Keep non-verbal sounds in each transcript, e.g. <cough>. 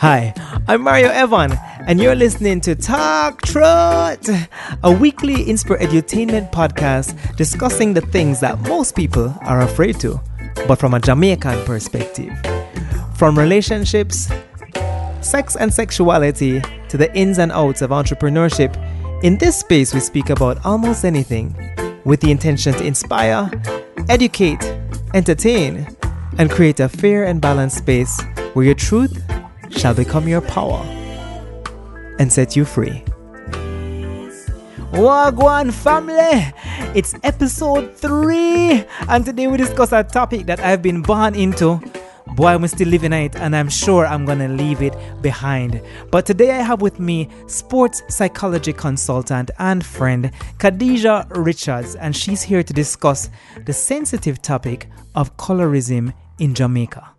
Hi, I'm Mario Evan, and you're listening to Talk Truth, a weekly inspire edutainment podcast discussing the things that most people are afraid to, but from a Jamaican perspective. From relationships, sex and sexuality, to the ins and outs of entrepreneurship, in this space we speak about almost anything with the intention to inspire, educate, entertain, and create a fair and balanced space where your truth shall become your power and set you free. Wagwan family! It's episode 3, and today we discuss a topic that I've been born into. Boy, I'm still living it, and I'm sure I'm gonna leave it behind. But today I have with me sports psychology consultant and friend Khadija Richards, and she's here to discuss the sensitive topic of colorism in Jamaica.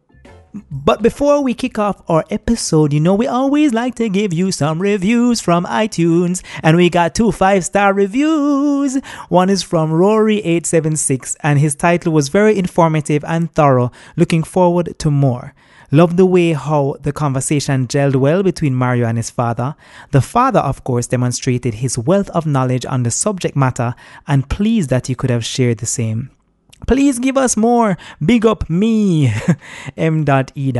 But before we kick off our episode, you know, we always like to give you some reviews from iTunes, and we got two five star reviews. One is from Rory876, and his title was very informative and thorough. Looking forward to more. Love the way how the conversation gelled well between Mario and his father. The father, of course, demonstrated his wealth of knowledge on the subject matter and pleased that he could have shared the same. Please give us more. Big up me, <laughs> M.E.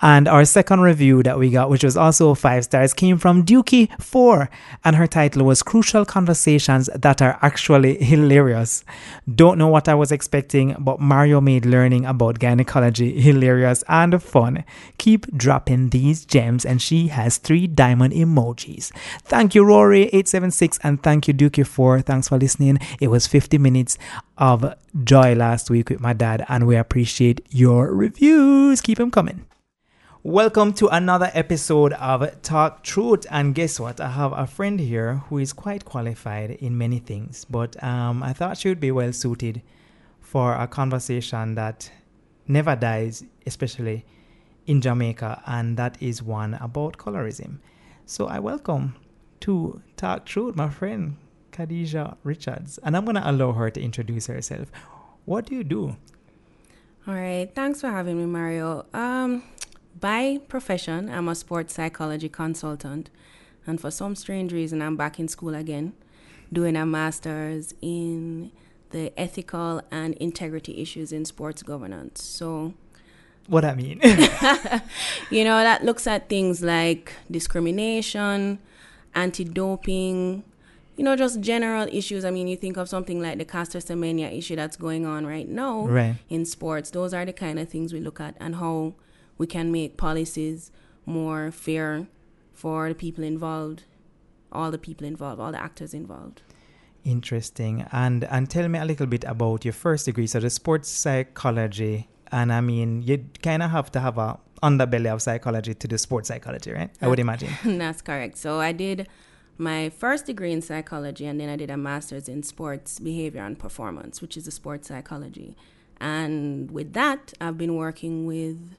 And our second review that we got, which was also five stars, came from Dukey4, and her title was Crucial Conversations That Are Actually <laughs> Hilarious. Don't know what I was expecting, but Mario made learning about gynecology <laughs> hilarious and fun. Keep dropping these gems, and she has three diamond emojis. Thank you, Rory876, and thank you, Dukey4. Thanks for listening. It was 50 minutes of joy last week with my dad, and we appreciate your reviews. Keep them coming. Welcome to another episode of Talk Truth. And guess what? I have a friend here who is quite qualified in many things, but um, I thought she would be well suited for a conversation that never dies, especially in Jamaica, and that is one about colorism. So I welcome to Talk Truth, my friend Khadija Richards, and I'm going to allow her to introduce herself. What do you do? All right, thanks for having me, Mario. Um, by profession, I'm a sports psychology consultant, and for some strange reason, I'm back in school again, doing a master's in the ethical and integrity issues in sports governance. So, what I mean, <laughs> you know, that looks at things like discrimination, anti-doping, you know, just general issues. I mean, you think of something like the Caster Semenya issue that's going on right now right. in sports. Those are the kind of things we look at and how we can make policies more fair for the people involved, all the people involved, all the actors involved. Interesting. And and tell me a little bit about your first degree, so the sports psychology. And I mean, you kind of have to have a underbelly of psychology to do sports psychology, right? I would uh, imagine. <laughs> That's correct. So I did my first degree in psychology and then I did a master's in sports behavior and performance, which is a sports psychology. And with that, I've been working with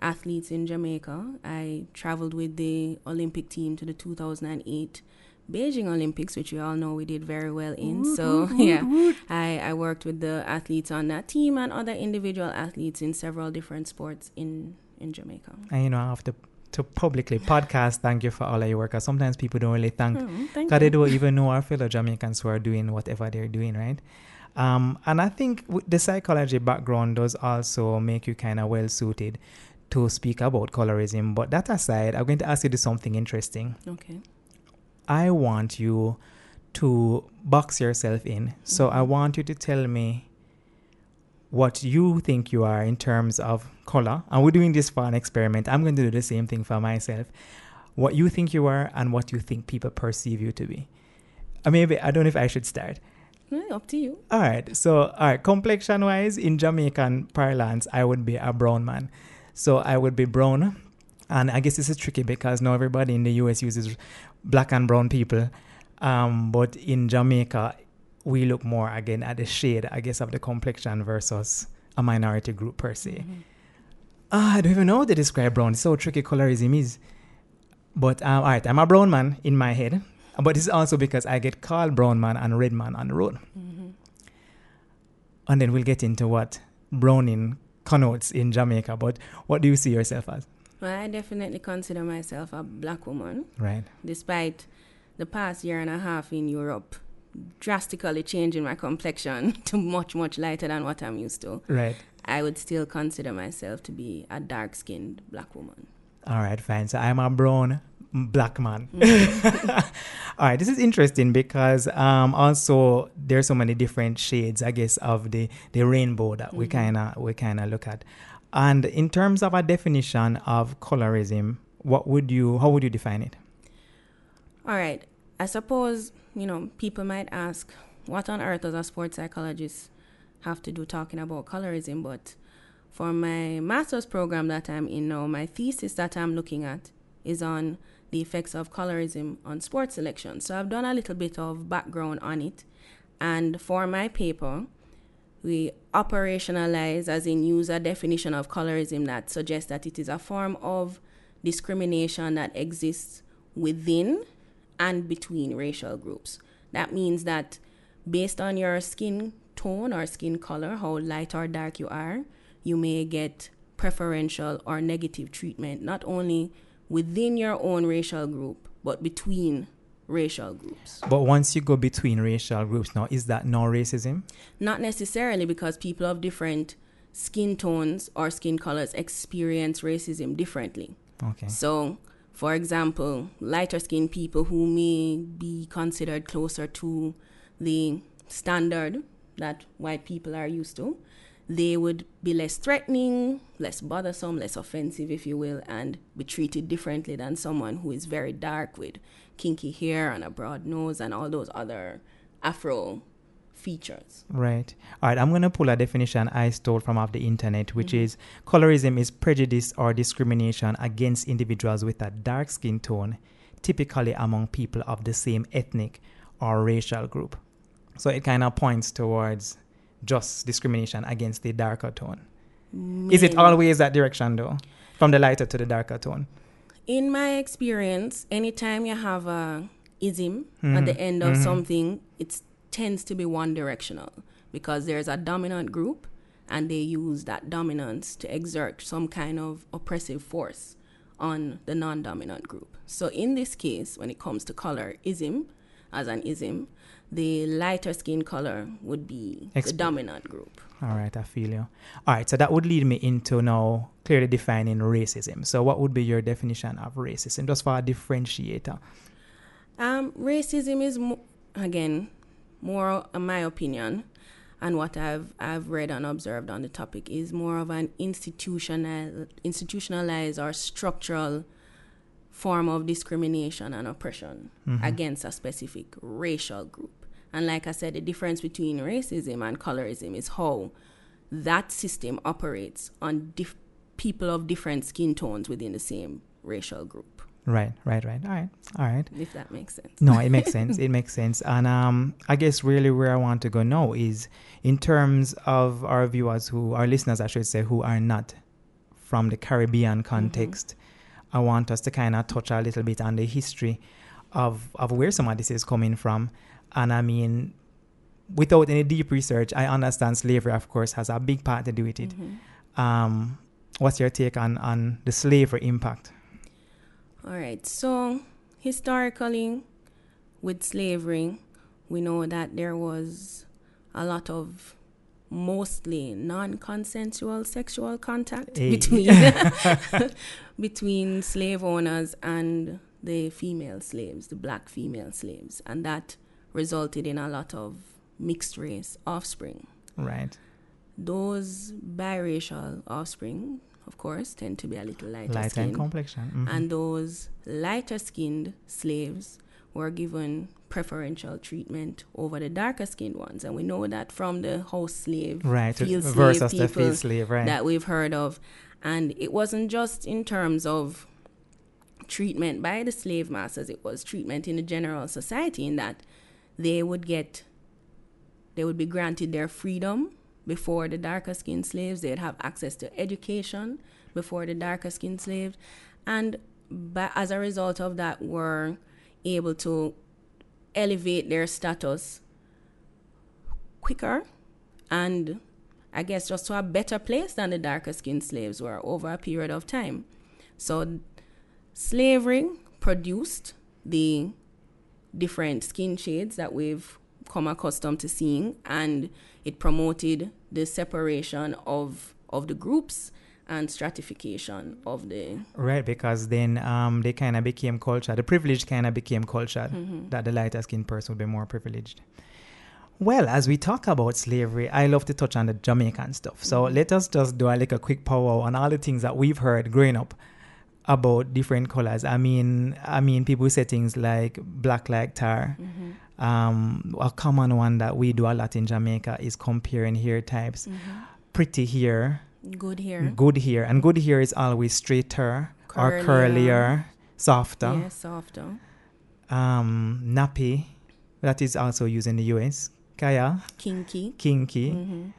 athletes in Jamaica. I traveled with the Olympic team to the 2008 Beijing Olympics, which we all know we did very well in. So, <laughs> yeah, I, I worked with the athletes on that team and other individual athletes in several different sports in, in Jamaica. And you know, I have to to publicly podcast thank you for all of your work. Cause sometimes people don't really thank because they don't even know our fellow Jamaicans who are doing whatever they're doing, right? Um, and I think the psychology background does also make you kind of well suited to speak about colorism. But that aside, I'm going to ask you to do something interesting. Okay. I want you to box yourself in. So Mm-hmm. I want you to tell me what you think you are in terms of color. And we're doing this for an experiment. I'm going to do the same thing for myself. What you think you are and what you think people perceive you to be. Uh, maybe I don't know if I should start. Yeah, up to you. All right. So, all right. Complexion wise, in Jamaican parlance, I would be a brown man. So I would be brown. And I guess this is tricky because now everybody in the US uses black and brown people. Um, but in Jamaica, we look more again at the shade, I guess, of the complexion versus a minority group per se. Ah, I don't even know how to describe brown. It's so tricky colorism is. But um, all right, I'm a brown man in my head. But it's also because I get called brown man and red man on the road. Mm-hmm. And then we'll get into what browning connotes in Jamaica. But what do you see yourself as? Well, I definitely consider myself a black woman, Right. despite the past year and a half in Europe drastically changing my complexion <laughs> to much, much lighter than what I'm used to. Right. I would still consider myself to be a dark skinned black woman. All right, fine. So I'm a brown black man. <laughs> All right, this is interesting because um, also there's so many different shades, I guess, of the the rainbow that we kind of we kind of look at. And in terms of a definition of colorism, what would you how would you define it? All right. I suppose, you know, people might ask, what on earth does a sports psychologist have to do talking about colorism? But for my master's program that I'm in now, my thesis that I'm looking at is on the effects of colorism on sports selection. So I've done a little bit of background on it. And for my paper, we operationalize, as in use a definition of colorism that suggests that it is a form of discrimination that exists within and between racial groups. That means that based on your skin tone or skin color, how light or dark you are, you may get preferential or negative treatment, not only within your own racial group, but between racial groups. But once you go between racial groups now, is that no racism? Not necessarily because people of different skin tones or skin colors experience racism differently. Okay. So, for example, lighter skinned people who may be considered closer to the standard that white people are used to, they would be less threatening, less bothersome, less offensive, if you will, and be treated differently than someone who is very dark with kinky hair and a broad nose and all those other afro features. Right. All right. I'm going to pull a definition I stole from off the internet, which mm-hmm. is colorism is prejudice or discrimination against individuals with a dark skin tone, typically among people of the same ethnic or racial group. So it kind of points towards just discrimination against the darker tone. Is it always that direction though? From the lighter to the darker tone? In my experience, anytime you have a ism at the mm-hmm. end of mm-hmm. something, it tends to be one directional because there's a dominant group and they use that dominance to exert some kind of oppressive force on the non dominant group. So, in this case, when it comes to color, ism as an ism, the lighter skin color would be the dominant group. All right, I feel you. All right, so that would lead me into now clearly defining racism. So, what would be your definition of racism, just for a differentiator? Um, racism is mo- again more, in my opinion, and what I've I've read and observed on the topic is more of an institutional, institutionalized or structural form of discrimination and oppression mm-hmm. against a specific racial group. And like I said, the difference between racism and colorism is how that system operates on dif- people of different skin tones within the same racial group. Right, right, right. All right, all right. If that makes sense. No, it makes sense. <laughs> It makes sense. And um, I guess really where I want to go now is in terms of our viewers who, our listeners, I should say, who are not from the Caribbean context. I want us to kind of touch a little bit on the history of of where some of this is coming from. And I mean, without any deep research, I understand slavery, of course, has a big part to do with it. Um, what's your take on on the slavery impact? All right. So, historically, with slavery, we know that there was a lot of mostly non-consensual sexual contact Hey. between <laughs> <laughs> between slave owners and the female slaves, the black female slaves, and that resulted in a lot of mixed race offspring. Right, Those biracial offspring, of course, tend to be a little lighter light skinned and complexion. Mhm. and those lighter skinned slaves were given preferential treatment over the darker skinned ones. And we know that from the house slave, right field slave versus the people field slave right that we've heard of. And it wasn't just in terms of treatment by the slave masters, it was treatment in the general society in that they would get, they would be granted their freedom before the darker skinned slaves. They'd have access to education before the darker skinned slaves. And but as a result of that, were able to elevate their status quicker and I guess just to a better place than the darker skinned slaves were over a period of time. So slavery produced the different skin shades that we've come accustomed to seeing and it promoted the separation of of the groups and stratification of the right because then um, they kind of became culture the privileged kind of became culture mm-hmm. that the lighter skinned person would be more privileged well as we talk about slavery i love to touch on the jamaican stuff so mm-hmm. let us just do a like a quick power on all the things that we've heard growing up about different colors i mean i mean people say things like black like tar mm-hmm. Um, a common one that we do a lot in jamaica is comparing hair types mm-hmm. pretty hair Good hair. Good hair. And good hair is always straighter curlier. or curlier, softer. Yeah, softer. Um, nappy. That is also used in the US. Kaya. Kinky. Kinky. Mm-hmm.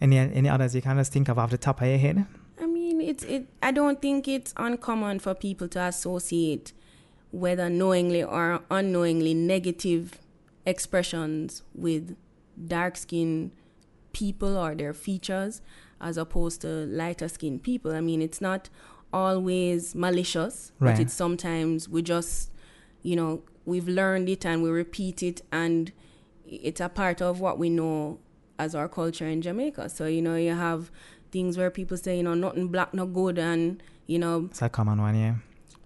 Any any others you can just think of off the top of your head? I mean, it's it. I don't think it's uncommon for people to associate, whether knowingly or unknowingly, negative expressions with dark skinned people or their features as opposed to lighter skinned people. I mean, it's not always malicious, right. but it's sometimes we just, you know, we've learned it and we repeat it, and it's a part of what we know as our culture in Jamaica. So, you know, you have things where people say, you know, nothing black, no good, and, you know, it's a common one, yeah.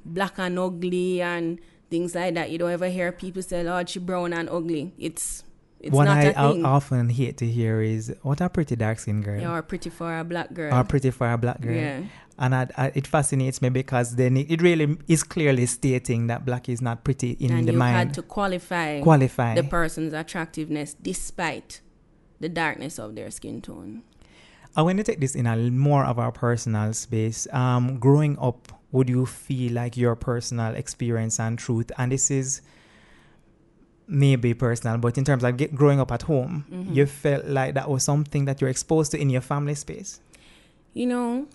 Black and ugly, and things like that. You don't ever hear people say, oh, she brown and ugly. It's it's what I often hate to hear is, "What a pretty dark skinned girl." Yeah, or pretty for a black girl. Or pretty for a black girl. Yeah. And I, I, it fascinates me because then it, it, really is clearly stating that black is not pretty in the mind. and the you mind. had to qualify, qualify the person's attractiveness despite the darkness of their skin tone. I want to take this in a more of our personal space. Um, growing up, would you feel like your personal experience and truth, and this is maybe personal, but in terms of get, growing up at home, mm-hmm. you felt like that was something that you're exposed to in your family space? You know,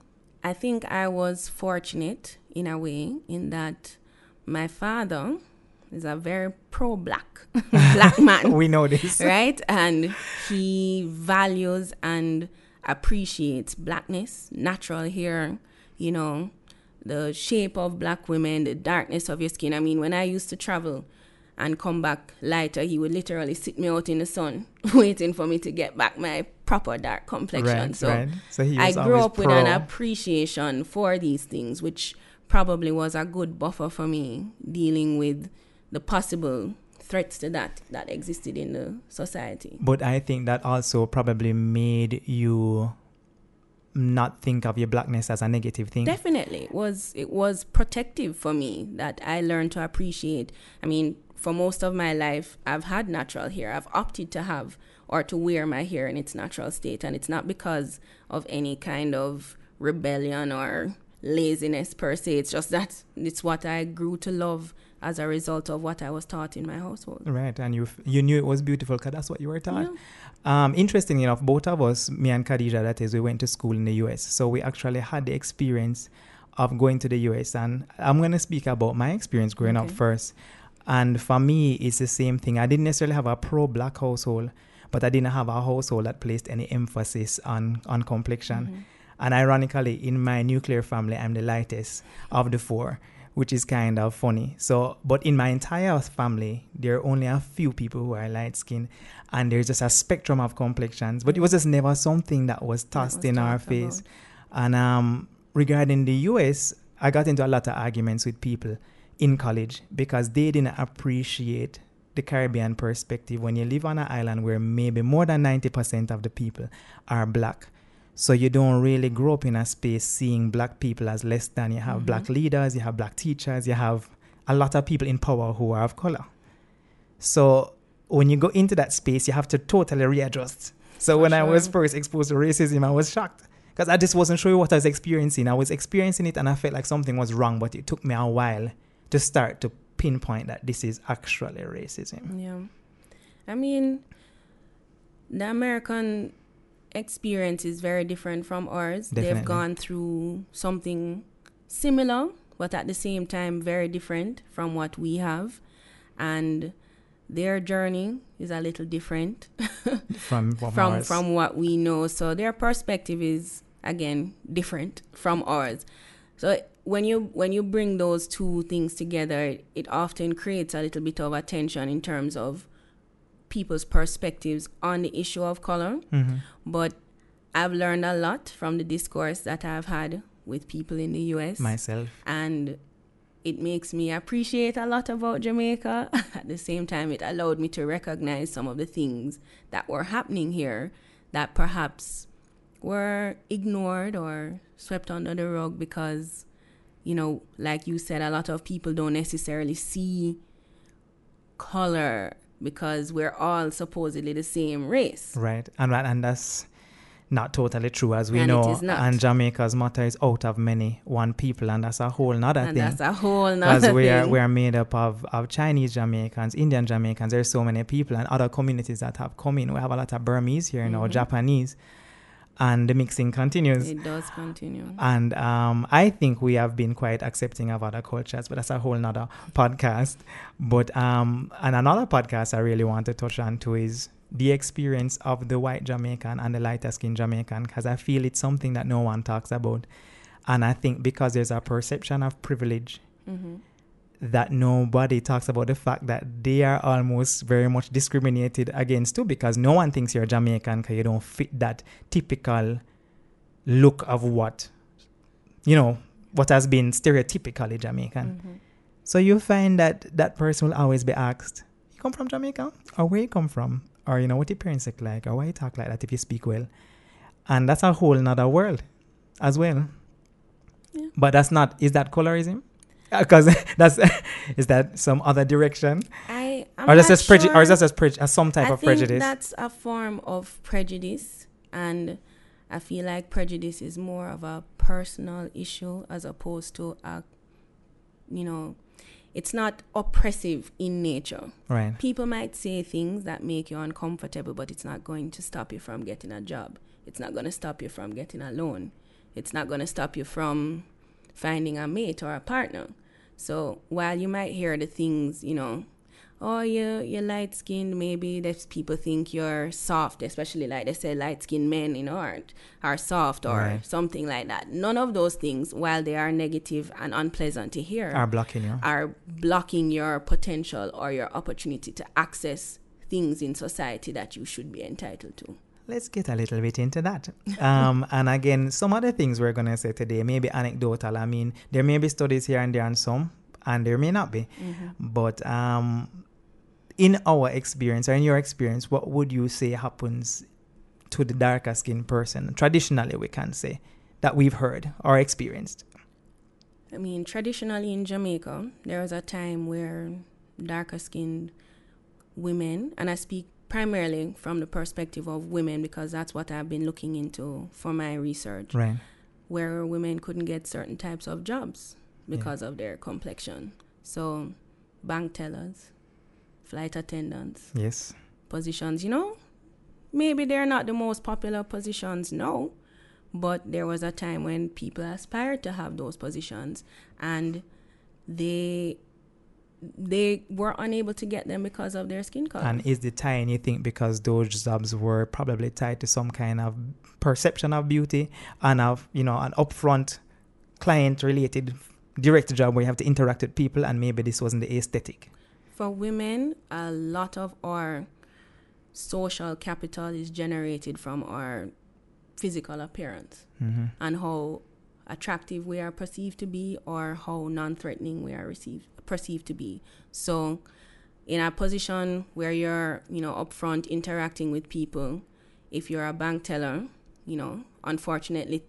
I think I was fortunate in a way in that my father is a very pro <laughs> black black <laughs> man. we know this. Right? And he values and appreciates blackness, natural hair, you know, the shape of black women, the darkness of your skin. I mean, when I used to travel, and come back lighter, he would literally sit me out in the sun, <laughs> waiting for me to get back my proper dark complexion. Right, so, right. so I grew up pro. with an appreciation for these things, which probably was a good buffer for me dealing with the possible threats to that that existed in the society. But I think that also probably made you not think of your blackness as a negative thing. Definitely. It was it was protective for me that I learned to appreciate. I mean, for most of my life, I've had natural hair. I've opted to have or to wear my hair in its natural state. And it's not because of any kind of rebellion or laziness per se. It's just that it's what I grew to love as a result of what I was taught in my household. Right, and you you knew it was beautiful because that's what you were taught. Yeah. Um, interestingly enough, both of us, me and Khadija, that is, we went to school in the U.S. So we actually had the experience of going to the U.S. And I'm going to speak about my experience growing okay. up first. And for me, it's the same thing. I didn't necessarily have a pro black household, but I didn't have a household that placed any emphasis on, on complexion. Mm-hmm. And ironically, in my nuclear family, I'm the lightest of the four, which is kind of funny. So, but in my entire family, there are only a few people who are light skinned, and there's just a spectrum of complexions. But it was just never something that was tossed that was in our face. About. And um, regarding the US, I got into a lot of arguments with people in college because they didn't appreciate the Caribbean perspective when you live on an island where maybe more than 90% of the people are black. So you don't really grow up in a space seeing black people as less than. You have mm-hmm. black leaders, you have black teachers, you have a lot of people in power who are of color. So when you go into that space, you have to totally readjust. So For when sure. I was first exposed to racism, I was shocked because I just wasn't sure what I was experiencing. I was experiencing it and I felt like something was wrong, but it took me a while to start to pinpoint that this is actually racism. Yeah. I mean, the American experience is very different from ours. Definitely. They've gone through something similar, but at the same time, very different from what we have. And their journey is a little different <laughs> from from from, from what we know. So their perspective is again different from ours So when you when you bring those two things together, it often creates a little bit of a tension in terms of people's perspectives on the issue of color. Mm-hmm. But I've learned a lot from the discourse that I've had with people in the US. Myself. and it makes me appreciate a lot about Jamaica. <laughs> At the same time, it allowed me to recognize some of the things that were happening here that perhaps were ignored or swept under the rug because, you know, like you said, a lot of people don't necessarily see color because we're all supposedly the same race. Right. And and that's not totally true as we And know. is not. And Jamaica's motto is out of many, one people, and that's a whole nother and thing. that's a whole Because nother we are we are made up of, of Chinese Jamaicans, Indian Jamaicans. There's so many people and other communities that have come in. We have a lot of Burmese here now, Mhm. Japanese, and the mixing continues. it does continue. And um, I think we have been quite accepting of other cultures, but that's a whole nother podcast. But um, and another podcast I really want to touch on too is the experience of the white Jamaican and the lighter skinned Jamaican, because I feel it's something that no one talks about. And I think because there's a perception of privilege hmm that nobody talks about the fact that they are almost very much discriminated against too because no one thinks you're Jamaican because you don't fit that typical look of what you know what has been stereotypically Jamaican. hmm So you find that that person will always be asked, "You come from Jamaica, or where you come from, or you know what your parents look like, or why you talk like that if you speak well," and that's a whole nother world as well. Yeah. But that's not is that colorism? <laughs> Because that's <laughs> is that some other direction, I I'm or that's just prejudice, or is sure. that just preju- uh, some type I of think prejudice? That's a form of prejudice, and I feel like prejudice is more of a personal issue as opposed to a, you know, it's not oppressive in nature. Right. People might say things that make you uncomfortable, but it's not going to stop you from getting a job. It's not going to stop you from getting a loan. It's not going to stop you from finding a mate or a partner. So while you might hear the things, you know, oh, you you're light skinned, maybe there's people think you're soft, especially like they say light skinned men, you know, are, are soft or Right. something like that. None of those things, while they are negative and unpleasant to hear, Are blocking you. are blocking your potential or your opportunity to access things in society that you should be entitled to. Let's get a little bit into that. Um, <laughs> and again, some other things we're going to say today may be anecdotal. I mean, there may be studies here and there and some, and there may not be. But um, in our experience or in your experience, what would you say happens to the darker skinned person? Traditionally, we can say that we've heard or experienced. I mean, traditionally in Jamaica, there was a time where darker skinned women, and I speak primarily from the perspective of women because that's what I've been looking into for my research, Right. where women couldn't get certain types of jobs because of their complexion. So, bank tellers, flight attendants, Yes. positions, you know, maybe they're not the most popular positions now, but there was a time when people aspired to have those positions and they they were unable to get them because of their skin color. And is the tie anything because those jobs were probably tied to some kind of perception of beauty and of, you know, an upfront client related direct job where you have to interact with people and maybe this wasn't the aesthetic. For women, a lot of our social capital is generated from our physical appearance. Mm-hmm. and how attractive we are perceived to be or how non-threatening we are received perceived to be so in a position where you're you know upfront interacting with people if you're a bank teller you know unfortunately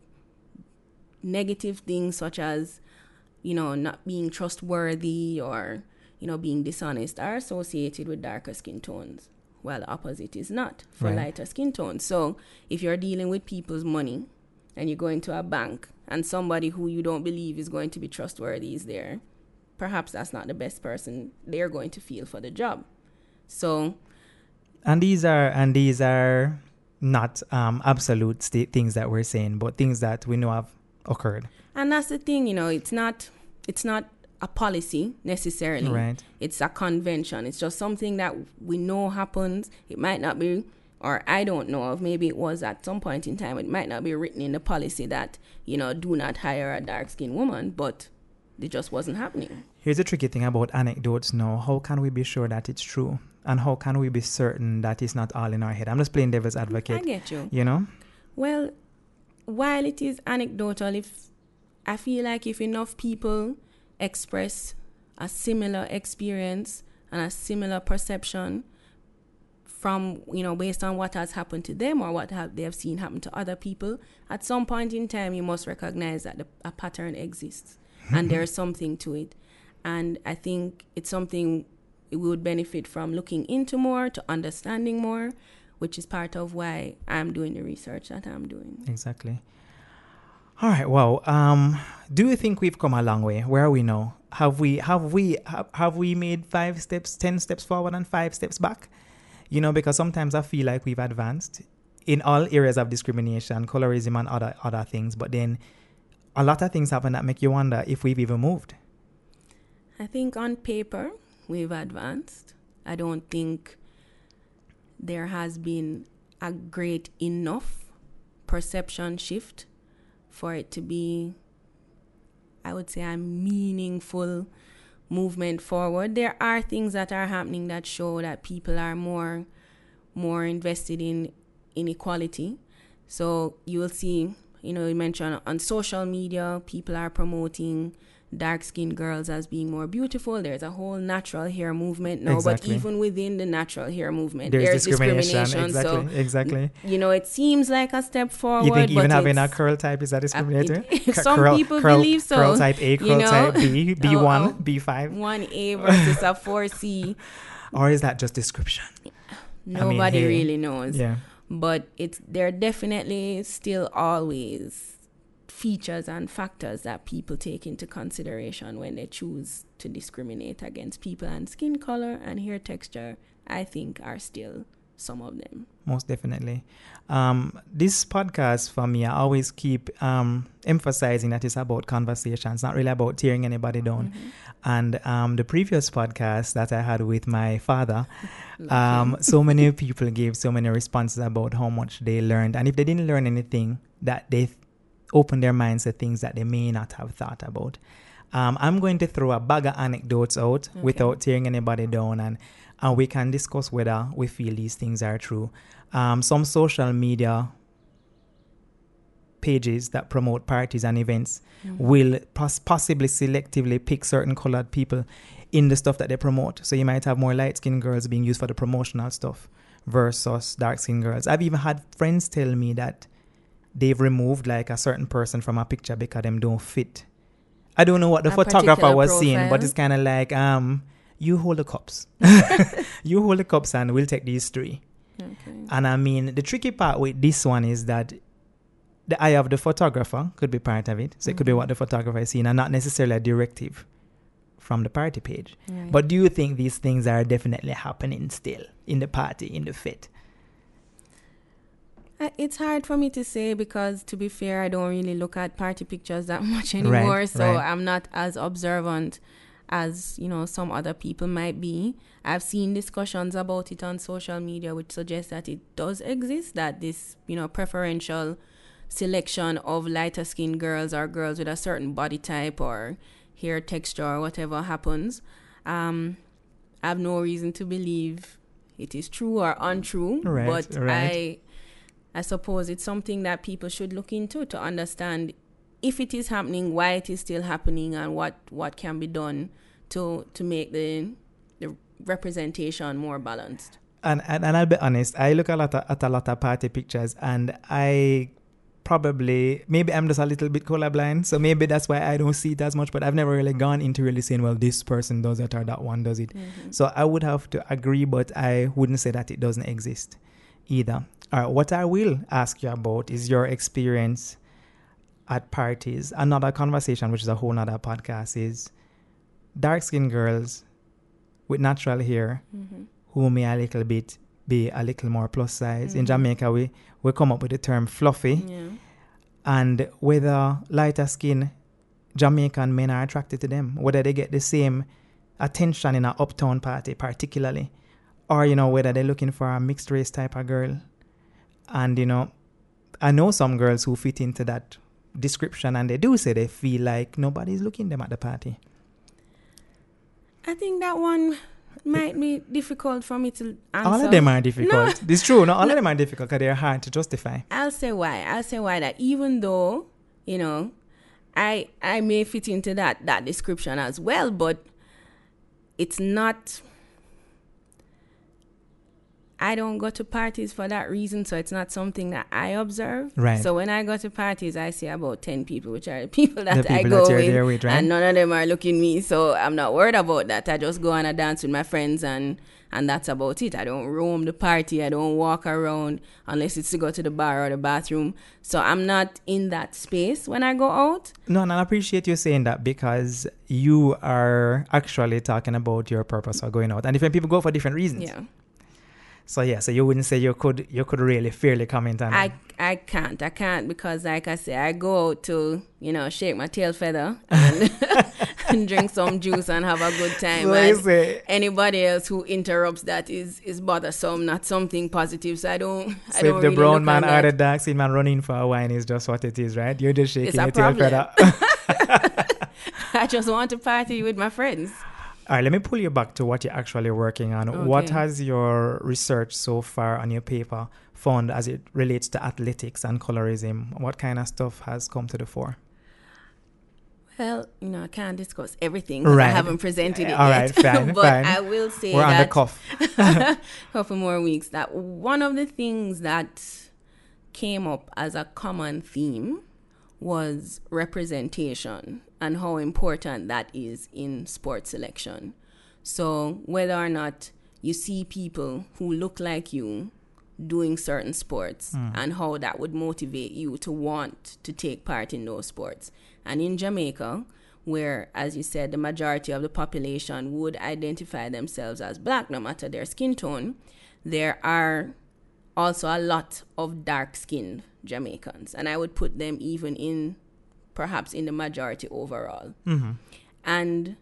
negative things such as you know not being trustworthy or you know being dishonest are associated with darker skin tones while the opposite is not for Right. lighter skin tones so if you're dealing with people's money and you go into a bank and somebody who you don't believe is going to be trustworthy is there, perhaps that's not the best person they're going to feel for the job. So, And these are and these are not um, absolute sta- things that we're saying, but things that we know have occurred. and that's the thing, you know, it's not it's not a policy necessarily. Right. It's a convention. It's just something that we know happens. It might not be or I don't know of. Maybe it was at some point in time. It might not be written in the policy that you know do not hire a dark skinned woman, but it just wasn't happening. Here's the tricky thing about anecdotes now. How can we be sure that it's true? And how can we be certain that it's not all in our head? I'm just playing devil's advocate. I get you. You know? Well, while it is anecdotal, if I feel like if enough people express a similar experience and a similar perception from you know based on what has happened to them or what have they have seen happen to other people at some point in time you must recognize that the, a pattern exists and there's something to it and i think it's something we would benefit from looking into more to understanding more which is part of why i'm doing the research that i'm doing Exactly. All right. Well, um, do you think we've come a long way? Where are we now? Have we have we have, have we made five steps, ten steps forward, and five steps back? You know, because sometimes I feel like we've advanced in all areas of discrimination, colorism, and other other things. But then a lot of things happen that make you wonder if we've even moved. I think on paper we've advanced. I don't think there has been a great enough perception shift for it to be, I would say, a meaningful movement forward. There are things that are happening that show that people are more more invested in inequality. So you will see, you know, you mentioned on social media, people are promoting dark skinned girls as being more beautiful. There's a whole natural hair movement now, Exactly. but even within the natural hair movement, There's, there's, discrimination. discrimination. Exactly. exactly. You know, it seems like a step forward. You think even having a curl type is that discriminatory? <laughs> it- some curl- people curl- believe so, Curl type A, you curl know? type B, <laughs> oh, B one, Oh, oh. B five, 1A <laughs> versus a 4C. or is that just description? Nobody hey, really knows. Yeah. But it's there are definitely still always features and factors that people take into consideration when they choose to discriminate against people and skin color and hair texture I think are still some of them. most definitely. Um, this podcast for me, I always keep um, emphasizing that it's about conversations, not really about tearing anybody down. And um, the previous podcast that I had with my father, <laughs> um, so many <laughs> people gave so many responses about how much they learned, and if they didn't learn anything, that they th- opened their minds to things that they may not have thought about. Um, I'm going to throw a bag of anecdotes out without tearing anybody down, and and we can discuss whether we feel these things are true. Um, some social media pages that promote parties and events will pos- possibly selectively pick certain colored people in the stuff that they promote. So you might have more light skinned girls being used for the promotional stuff versus dark skinned girls. I've even had friends tell me that they've removed like a certain person from a picture because them don't fit. I don't know what the A photographer was seeing, but it's kind of like um, you hold the cups, <laughs> you hold the cups, and we'll take these three. Okay. And I mean, the tricky part with this one is that the eye of the photographer could be part of it. So it could be what the photographer is seeing and not necessarily a directive from the party page. Right. But do you think these things are definitely happening still in the party, in the fit? It's hard for me to say because, to be fair, I don't really look at party pictures that <laughs> much anymore. so right. I'm not as observant as you know some other people might be. I've seen discussions about it on social media, which suggests that it does exist. That this you know preferential selection of lighter skinned girls or girls with a certain body type or hair texture or whatever happens. Um, I have no reason to believe it is true or untrue, Right, but right. I I suppose it's something that people should look into to understand if it is happening, why it is still happening, and what, what can be done to to make the the representation more balanced. And, and and I'll be honest, I look a lot of, at a lot of party pictures, and I probably maybe I'm just a little bit colorblind, so maybe that's why I don't see it as much. But I've never really gone into really saying, well, this person does it or that one does it. Mm-hmm. So I would have to agree, but I wouldn't say that it doesn't exist either. All right, what I will ask you about is your experience at parties. Another conversation, which is a whole nother podcast, is dark skinned girls with natural hair mm-hmm. who may a little bit be a little more plus size. In mm-hmm. Jamaica, we, we come up with the term fluffy, Yeah. and whether lighter skin Jamaican men are attracted to them, whether they get the same attention in an uptown party, particularly, or you know whether they're looking for a mixed race type of girl And you know, I know some girls who fit into that description and they do say they feel like nobody's looking them at the party. I think that one might be difficult for me to answer. All of them are difficult. No. It's true. No, all of them are difficult because they're hard to justify. I'll say why. I'll say why that even though, you know, I I may fit into that that description as well, but it's not I don't go to parties for that reason, so it's not something that I observe. Right. So when I go to parties, I see about ten people, which are the <laughs> people that The I go that with, there with, right? and none of them are looking me. So I'm not worried about that. I just go on a dance with my friends, and and that's about it. I don't roam the party. I don't walk around unless it's to go to the bar or the bathroom. So I'm not in that space when I go out. No, and I appreciate you saying that because you are actually talking about your purpose for going out. And different people go for different reasons. Yeah. So yeah, so you wouldn't say you could you could really fairly comment on I. I can't. I can't because like I say, I go out to, you know, shake my tail feather and, <laughs> and drink some juice and have a good time. So you And say anybody else who interrupts that is is bothersome, not something positive. So I don't I don't if the really brown man or the dark skin man running for a wine is just what it is, right? You're just shaking your tail problem. feather. <laughs> I just want to party with my friends. All right, let me pull you back to what you're actually working on. What has your research so far on your paper found as it relates to athletics and colorism? What kind of stuff has come to the fore? Well, you know, I can't discuss everything 'cause I Right. haven't presented it All yet. right, fine, <laughs> but fine. I will say We're on the that cuff. <laughs> couple more weeks that one of the things that came up as a common theme was representation and how important that is in sports selection. So whether or not you see people who look like you doing certain sports hmm. and how that would motivate you to want to take part in those sports. And in Jamaica, where, as you said, the majority of the population would identify themselves as black no matter their skin tone, there are also a lot of dark skinned Jamaicans. And I would put them even in perhaps in the majority overall. Mm-hmm. And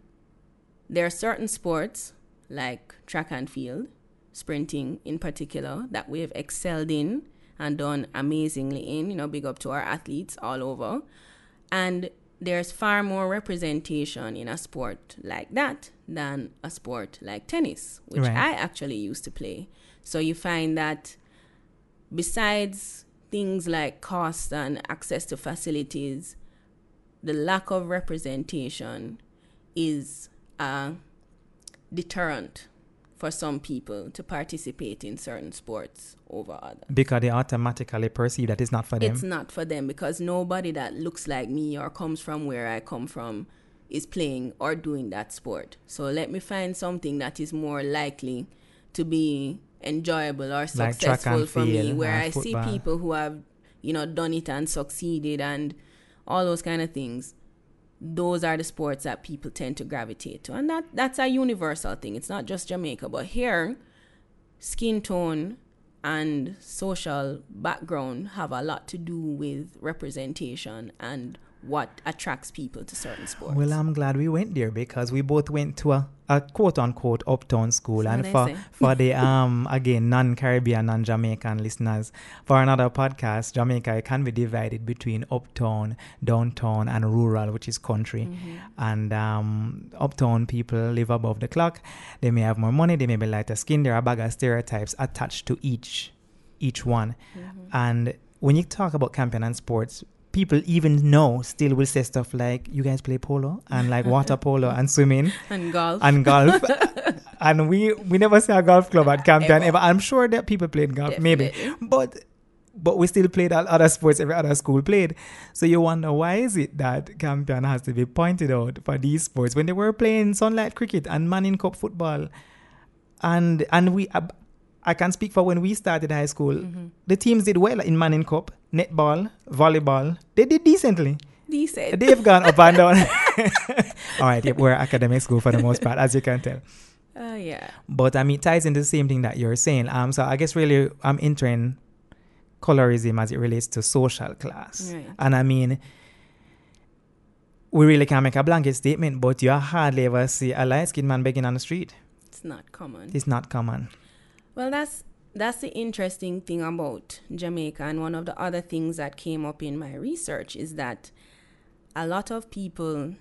there are certain sports like track and field, sprinting in particular, that we have excelled in and done amazingly in. You know, big up to our athletes all over. And there's far more representation in a sport like that than a sport like tennis, which Right. I actually used to play. So you find that besides things like cost and access to facilities, the lack of representation is a deterrent for some people to participate in certain sports over others. Because they automatically perceive that it's not for them. It's not for them because nobody that looks like me or comes from where I come from is playing or doing that sport. So let me find something that is more likely to be enjoyable or successful and for me where I see people who have, you know, done it and succeeded and all those kind of things. Those are the sports that people tend to gravitate to. And that that's a universal thing. It's not just Jamaica, but here skin tone and social background have a lot to do with representation and what attracts people to certain sports. Well, I'm glad we went there because we both went to a, a quote unquote uptown school. So and for, for the <laughs> um again non Caribbean, non Jamaican listeners, for another podcast, Jamaica can be divided between uptown, downtown, and rural, which is country. Mm-hmm. And um, uptown people live above the clock. They may have more money. They may be lighter skin. There are a bag of stereotypes attached to each each one. Mm-hmm. And when you talk about Campion and sports, people even know still will say stuff like, "You guys play polo and like water polo and swimming <laughs> and golf. and golf." <laughs> and we we never see a golf club at Campion Ever. ever. I'm sure that people played golf, maybe, but but we still played all other sports every other school played. So you wonder why is it that Campion has to be pointed out for these sports when they were playing Sunlight Cricket and Manning Cup football, and and we. I can speak for when we started high school. Mm-hmm. The teams did well in Manning Cup, netball, volleyball. They did decently. Decent. They've gone up and down. <laughs> <laughs> All right, yep, we're academic school for the most part, as you can tell. Uh, yeah. But I mean, it ties into the same thing that you're saying. Um, so I guess really I'm entering colorism as it relates to social class. Right. And I mean, we really can't make a blanket statement, but you hardly ever see a light skinned man begging on the street. It's not common. It's not common. Well, that's that's the interesting thing about Jamaica. And one of the other things that came up in my research is that a lot of people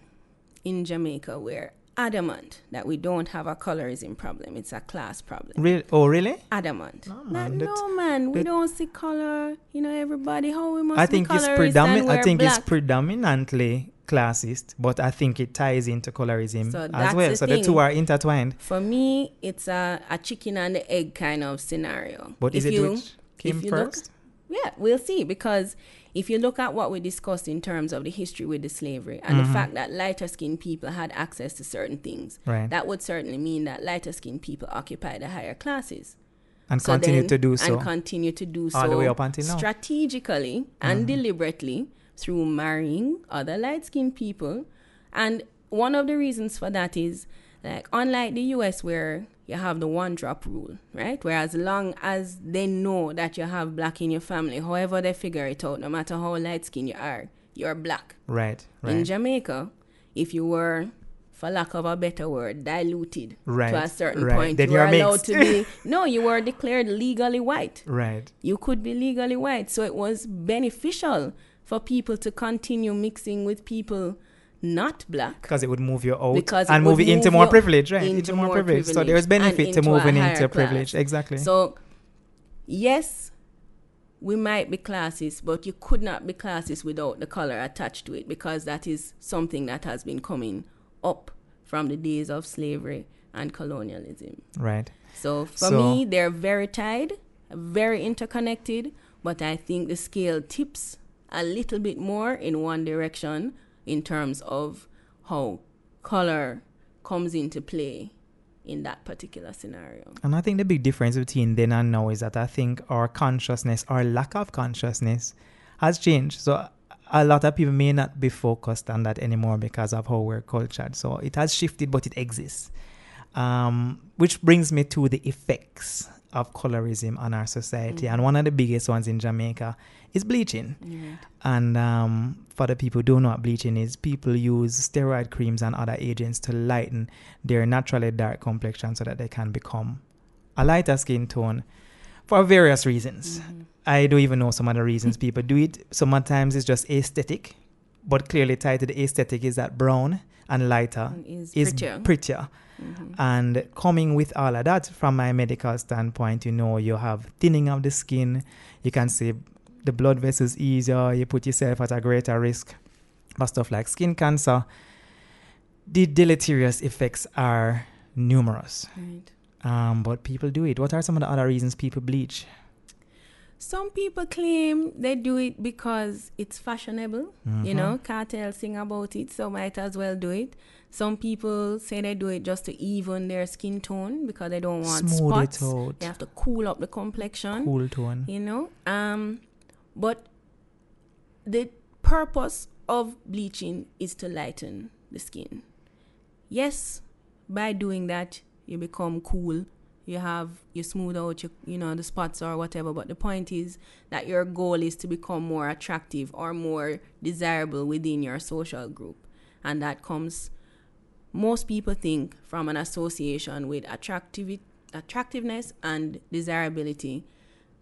in Jamaica were adamant that we don't have a colorism problem. It's a class problem. Real? Oh, really? Adamant. No, Like, man, that- no, man, we don't see color. You know, everybody, how we must I be think it's predominant. I we're think it's predominantly classist, but I think it ties into colorism So as well. the so the two are intertwined. For me, it's a, a chicken and the egg kind of scenario. But is If it you- which came you look- Yeah, we'll see. Because if you look at what we discussed in terms of the history with the slavery and Mm-hmm. the fact that lighter skinned people had access to certain things, Right. that would certainly mean that lighter skinned people occupy the higher classes. and So continue then- to do so. And continue to do so All the way up until now. Mm-hmm. strategically and deliberately through marrying other light skinned people. And one of the reasons for that is like unlike the US where you have the one drop rule, right? Where as long as they know that you have black in your family, however they figure it out, no matter how light skinned you are, you're black. right. right. In Jamaica, if you were, for lack of a better word, diluted Right, to a certain right. point, Then you were allowed to be. <laughs> No, you were declared legally white. right. You could be legally white, so it was beneficial for people to continue mixing with people not black. Because it would move you out Because and move you into more privilege, right? into Into, more, more privilege. So there's benefit to moving into class. privilege. Exactly. So, yes, we might be classes but you could not be classes without the color attached to it because that is something that has been coming up from the days of slavery and colonialism. right. So for So- me, they're very tied, very interconnected, but I think the scale tips a little bit more in one direction in terms of how color comes into play in that particular scenario. And I think the big difference between then and now is that I think our consciousness, our lack of consciousness, has changed. So a lot of people may not be focused on that anymore because of how we're cultured. So it has shifted, but it exists. Um, which brings me to the effects of colorism on our society. And one of the biggest ones in Jamaica is bleaching. And um, for the people who don't know what bleaching is, people use steroid creams and other agents to lighten their naturally dark complexion so that they can become a lighter skin tone for various reasons. I don't even know some of the reasons people do it. Sometimes it's just aesthetic, but clearly tied to the aesthetic is that brown and lighter Is is prettier. prettier. And coming with all of that, from my medical standpoint, you know, you have thinning of the skin. You can see the blood vessels easier. You put yourself at a greater risk for stuff like skin cancer. The deleterious effects are numerous, Right. um, but people do it. What are some of the other reasons people bleach? Some people claim they do it because it's fashionable. You know, Kartel's sing about it, so might as well do it. Some people say they do it just to even their skin tone because they don't want Smooth it spots. out. They have to cool up the complexion. Cool tone. You know, um, but the purpose of bleaching is to lighten the skin. Yes, by doing that, you become cool. You have you smooth out your, you know the spots or whatever. But the point is that your goal is to become more attractive or more desirable within your social group, and that comes. Most people think from an association with attractivi- attractiveness and desirability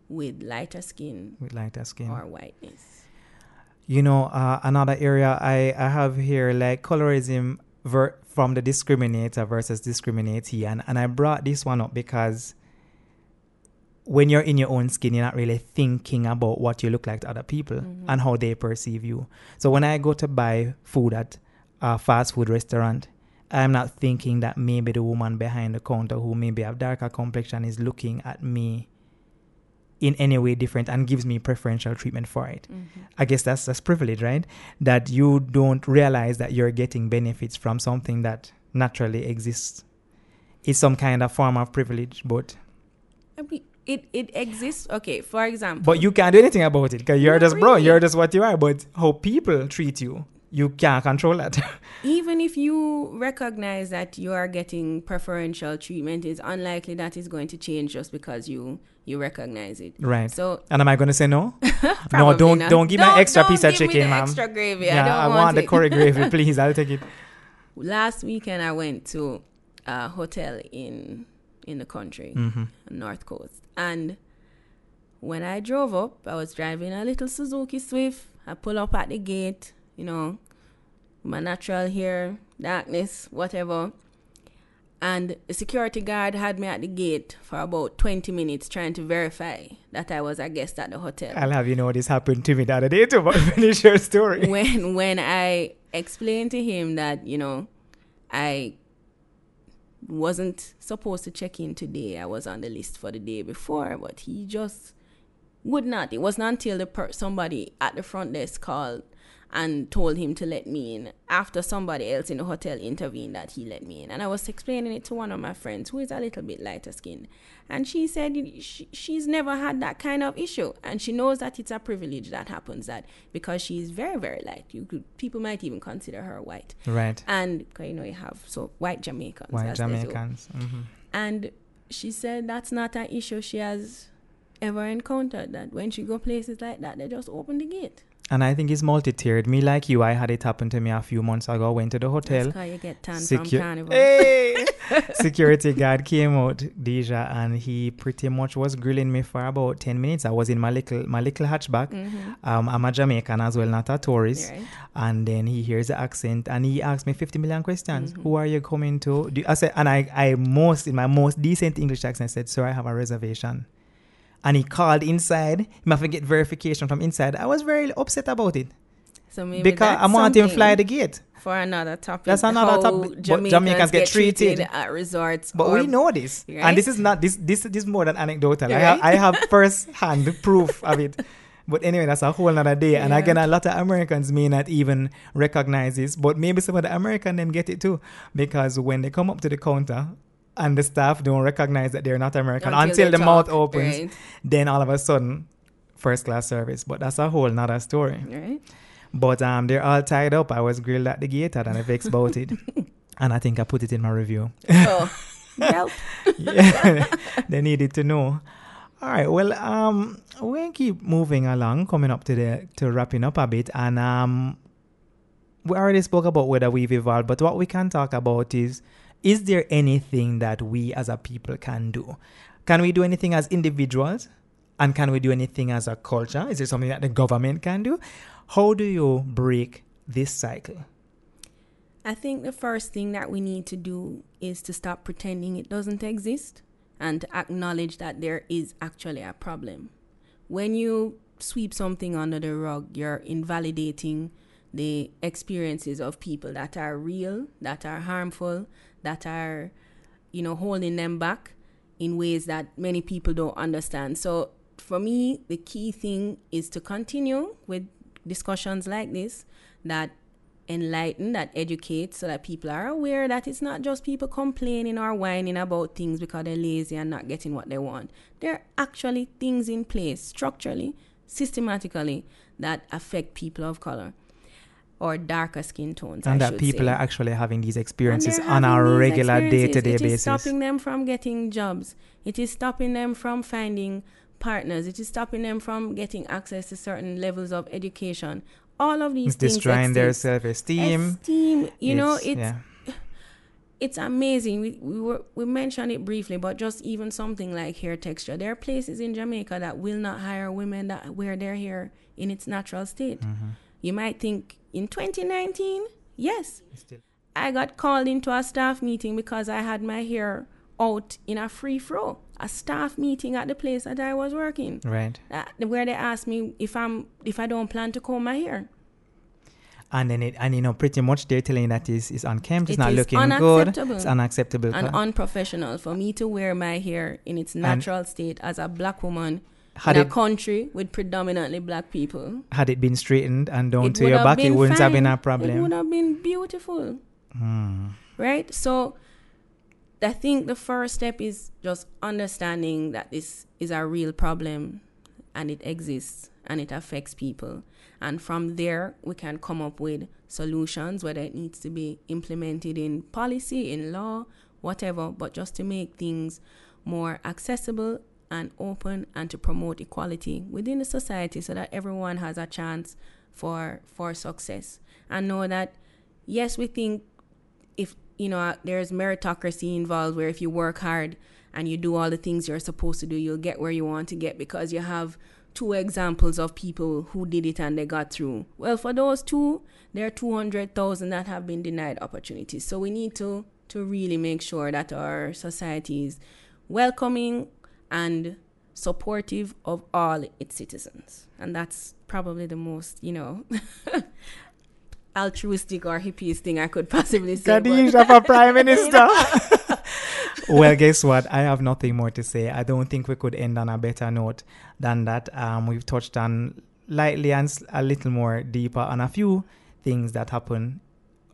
with lighter skin With lighter skin. or whiteness. You know, uh, another area I, I have here like colorism ver- from the discriminator versus discriminatee. And, and I brought this one up because when you're in your own skin, you're not really thinking about what you look like to other people mm-hmm. and how they perceive you. So when I go to buy food at a fast food restaurant, I'm not thinking that maybe the woman behind the counter who maybe have darker complexion is looking at me in any way different and gives me preferential treatment for it. Mm-hmm. I guess that's that's privilege, right? That you don't realize that you're getting benefits from something that naturally exists. It's some kind of form of privilege, but it it exists. Okay, for example, but you can't do anything about it because you're Not just bro, really. you're just what you are. But how people treat you, you can't control that. <laughs> even if you recognize that you are getting preferential treatment, it's unlikely that is going to change just because you you recognize it. right. So and am I going to say no? <laughs> no, don't not. don't give me Don't- an extra piece of me chicken, the ma'am. Extra gravy. yeah, I don't want, want, the curry gravy, <laughs> please. I'll take it. Last weekend, I went to a hotel in in the country, Mhm. North Coast. And when I drove up, I was driving a little Suzuki Swift. I pull up at the gate, you know, my natural hair, darkness, whatever. And the security guard had me at the gate for about 20 minutes trying to verify that I was a guest at the hotel. I'll have you know this happened to me the other day too, but <laughs> finish your story. when when I explained to him that you know I wasn't supposed to check in today, I was on the list for the day before, but he just would not. It wasn't until the per- somebody at the front desk called and told him to let me in after somebody else in the hotel intervened that he let me in and i was explaining it to one of my friends who is a little bit lighter skinned and she said she, she's never had that kind of issue and she knows that it's a privilege that happens that because she's very very light you could people might even consider her white Right. and you know you have so white jamaicans White as they do. Jamaicans. hmm and she said that's not an issue she has ever encountered that when she go places like that they just open the gate And I think it's multi-tiered. Me like you, I had it happen to me a few months ago. Went to the hotel. that's how you get tan from carnival Hey! <laughs> Security guard came out, Deja, and he pretty much was grilling me for about ten minutes. I was in my little my little hatchback. Mhm. Um, I'm a Jamaican as well, not a tourist. Right. And then he hears the accent and he asked me 50 million questions. Mhm. Who are you coming to? Do, I said, and I, I most in my most decent English accent said, "Sir, I have a reservation." And he called inside. He must get verification from inside. I was very upset about it So maybe because I want him fly the gate. for another topic. That's another topic, Jamaicans, Jamaicans get, get treated. at resorts. But we know this, Right? and this is not this this this is more than anecdotal. I have I have first hand <laughs> proof of it. But anyway, that's a whole nother day. And again, a lot of Americans may not even recognize this, but maybe some of the American them get it too, because when they come up to the counter and the staff don't recognize that they're not American until, they the mouth opens, Right. then all of a sudden, first class service. But that's a whole nother story. right. But um, they're all tied up. I was grilled at the gate and I vexed about it. <laughs> And I think I put it in my review. Oh, <laughs> yeah, <laughs> they needed to know. All right. Well, um, we'll keep moving along, coming up to the to wrapping up a bit, and um, we already spoke about whether we've evolved, but what we can talk about is: is there anything that we as a people can do? Can we do anything as individuals? And can we do anything as a culture? Is there something that the government can do? How do you break this cycle? I think the first thing that we need to do is to stop pretending it doesn't exist and to acknowledge that there is actually a problem. When you sweep something under the rug, you're invalidating the experiences of people that are real, that are harmful, that are, you know, holding them back in ways that many people don't understand. So for me, the key thing is to continue with discussions like this that enlighten, that educate, so that people are aware that it's not just people complaining or whining about things because they're lazy and not getting what they want. There are actually things in place structurally, systematically, that affect people of color or darker skin tones. And I that people say. are actually having these experiences on a regular day to day experiences. It is basis. stopping them from getting jobs. It is stopping them from finding partners. It is stopping them from getting access to certain levels of education. All of these It's things destroying their self esteem. Esteem, you know, it's yeah. <sighs> it's amazing. We we were we mentioned it briefly, but just even something like hair texture. There are places in Jamaica that will not hire women that wear their hair in its natural state. Mm-hmm. You might think in 2019, yes, I got called into a staff meeting because I had my hair out in a free throw. A staff meeting at the place that I was working, Right. uh, where they asked me if I'm if I don't plan to comb my hair. And then it and you know pretty much they're telling you that is is unkempt, it's It not looking good. It's unacceptable. and unprofessional for me to wear my hair in its natural state as a black woman had in it a country with predominantly black people. had it been straightened and down it to your back, it wouldn't have been a problem. It would have been beautiful, Hmm. right? So I think the first step is just understanding that this is a real problem and it exists and it affects people. And from there, we can come up with solutions, whether it needs to be implemented in policy, in law, whatever, but just to make things more accessible and open and to promote equality within the society so that everyone has a chance for for success and know that yes we think if you know there's meritocracy involved where if you work hard and you do all the things you're supposed to do, you'll get where you want to get because you have two examples of people who did it and they got through. Well, for those two, there are 200,000 that have been denied opportunities. So we need to to really make sure that our society is welcoming and supportive of all its citizens. And that's probably the most, you know, <laughs> altruistic or hippiest thing I could possibly say. Khadija for Prime Minister. <laughs> <laughs> well, guess what? I have nothing more to say. I don't think we could end on a better note than that. Um, we've touched on lightly and a little more deeper on a few things that happen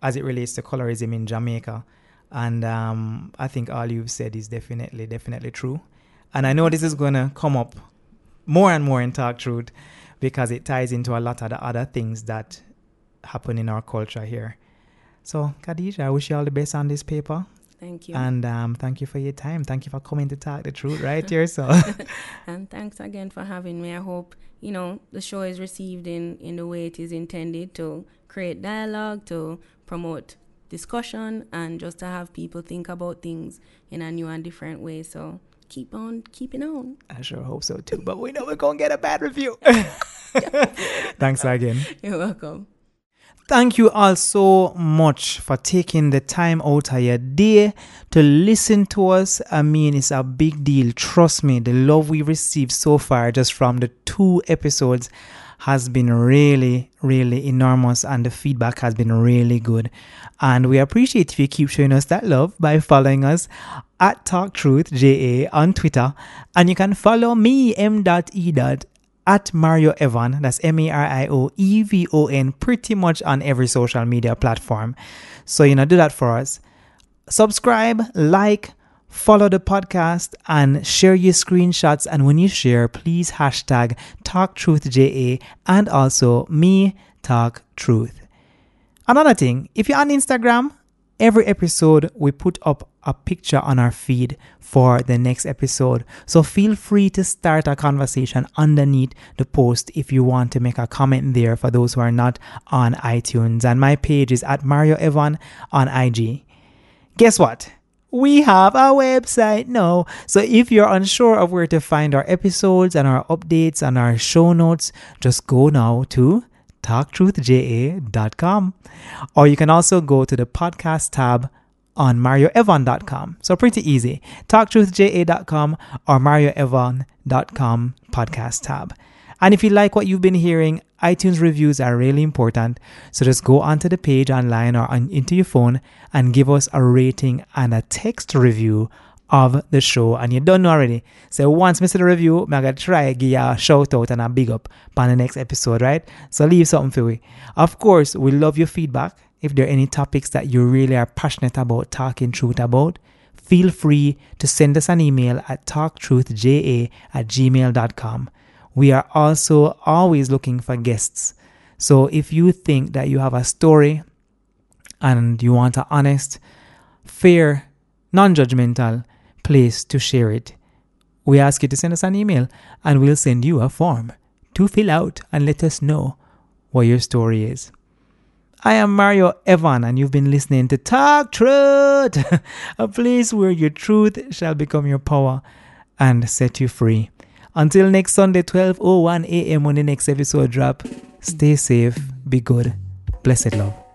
as it relates to colorism in Jamaica. And um, I think all you've said is definitely, definitely true. And I know this is going to come up more and more in Talk Truth because it ties into a lot of the other things that happen in our culture here. So, Khadija, I wish you all the best on this paper. Thank you. And um, thank you for your time. Thank you for coming to talk the truth right <laughs> here. So, <laughs> and thanks again for having me. I hope you know the show is received in in the way it is intended to create dialogue, to promote discussion, and just to have people think about things in a new and different way. So keep on keeping on. I sure hope so too. But we know we're gonna get a bad review. <laughs> Thanks again. You're welcome. Thank you all so much for taking the time out of your day to listen to us. I mean, it's a big deal. Trust me, the love we received so far just from the two episodes has been really, really enormous, and the feedback has been really good. And we appreciate if you keep showing us that love by following us at Talk Truth JA on Twitter. And you can follow me, m.e at Mario Evon, that's M A R I O E V O N, pretty much on every social media platform. So, you know, do that for us. Subscribe, like, follow the podcast, and share your screenshots. And when you share, please hashtag TalkTruthJA and also me talk truth. Another thing, if you're on Instagram, every episode we put up a picture on our feed for the next episode. So feel free to start a conversation underneath the post if you want to make a comment there for those who are not on iTunes. And my page is at Mario Evon on IG. Guess what? We have a website now. So if you're unsure of where to find our episodes and our updates and our show notes, just go now to talktruthja.com. Or you can also go to the podcast tab on marioevon.com. So pretty easy. Talktruthja.com or marioevon.com podcast tab. And if you like what you've been hearing, iTunes reviews are really important. So just go onto the page online or on, into your phone and give us a rating and a text review of the show. And you don't know already. So once Mr. the review, I'm gonna try give you a shout out and a big up on the next episode, right? So leave something for me. Of course, we love your feedback. If there are any topics that you really are passionate about talking truth about, feel free to send us an email at talktruthja at gmail.com. We are also always looking for guests. So if you think that you have a story and you want an honest, fair, non judgmental place to share it, we ask you to send us an email and we'll send you a form to fill out and let us know what your story is. I am Mario Evon, and you've been listening to Talk Truth, <laughs> a place where your truth shall become your power and set you free. Until next Sunday, 12:01 a.m. when the next episode drop. Stay safe, be good, blessed love.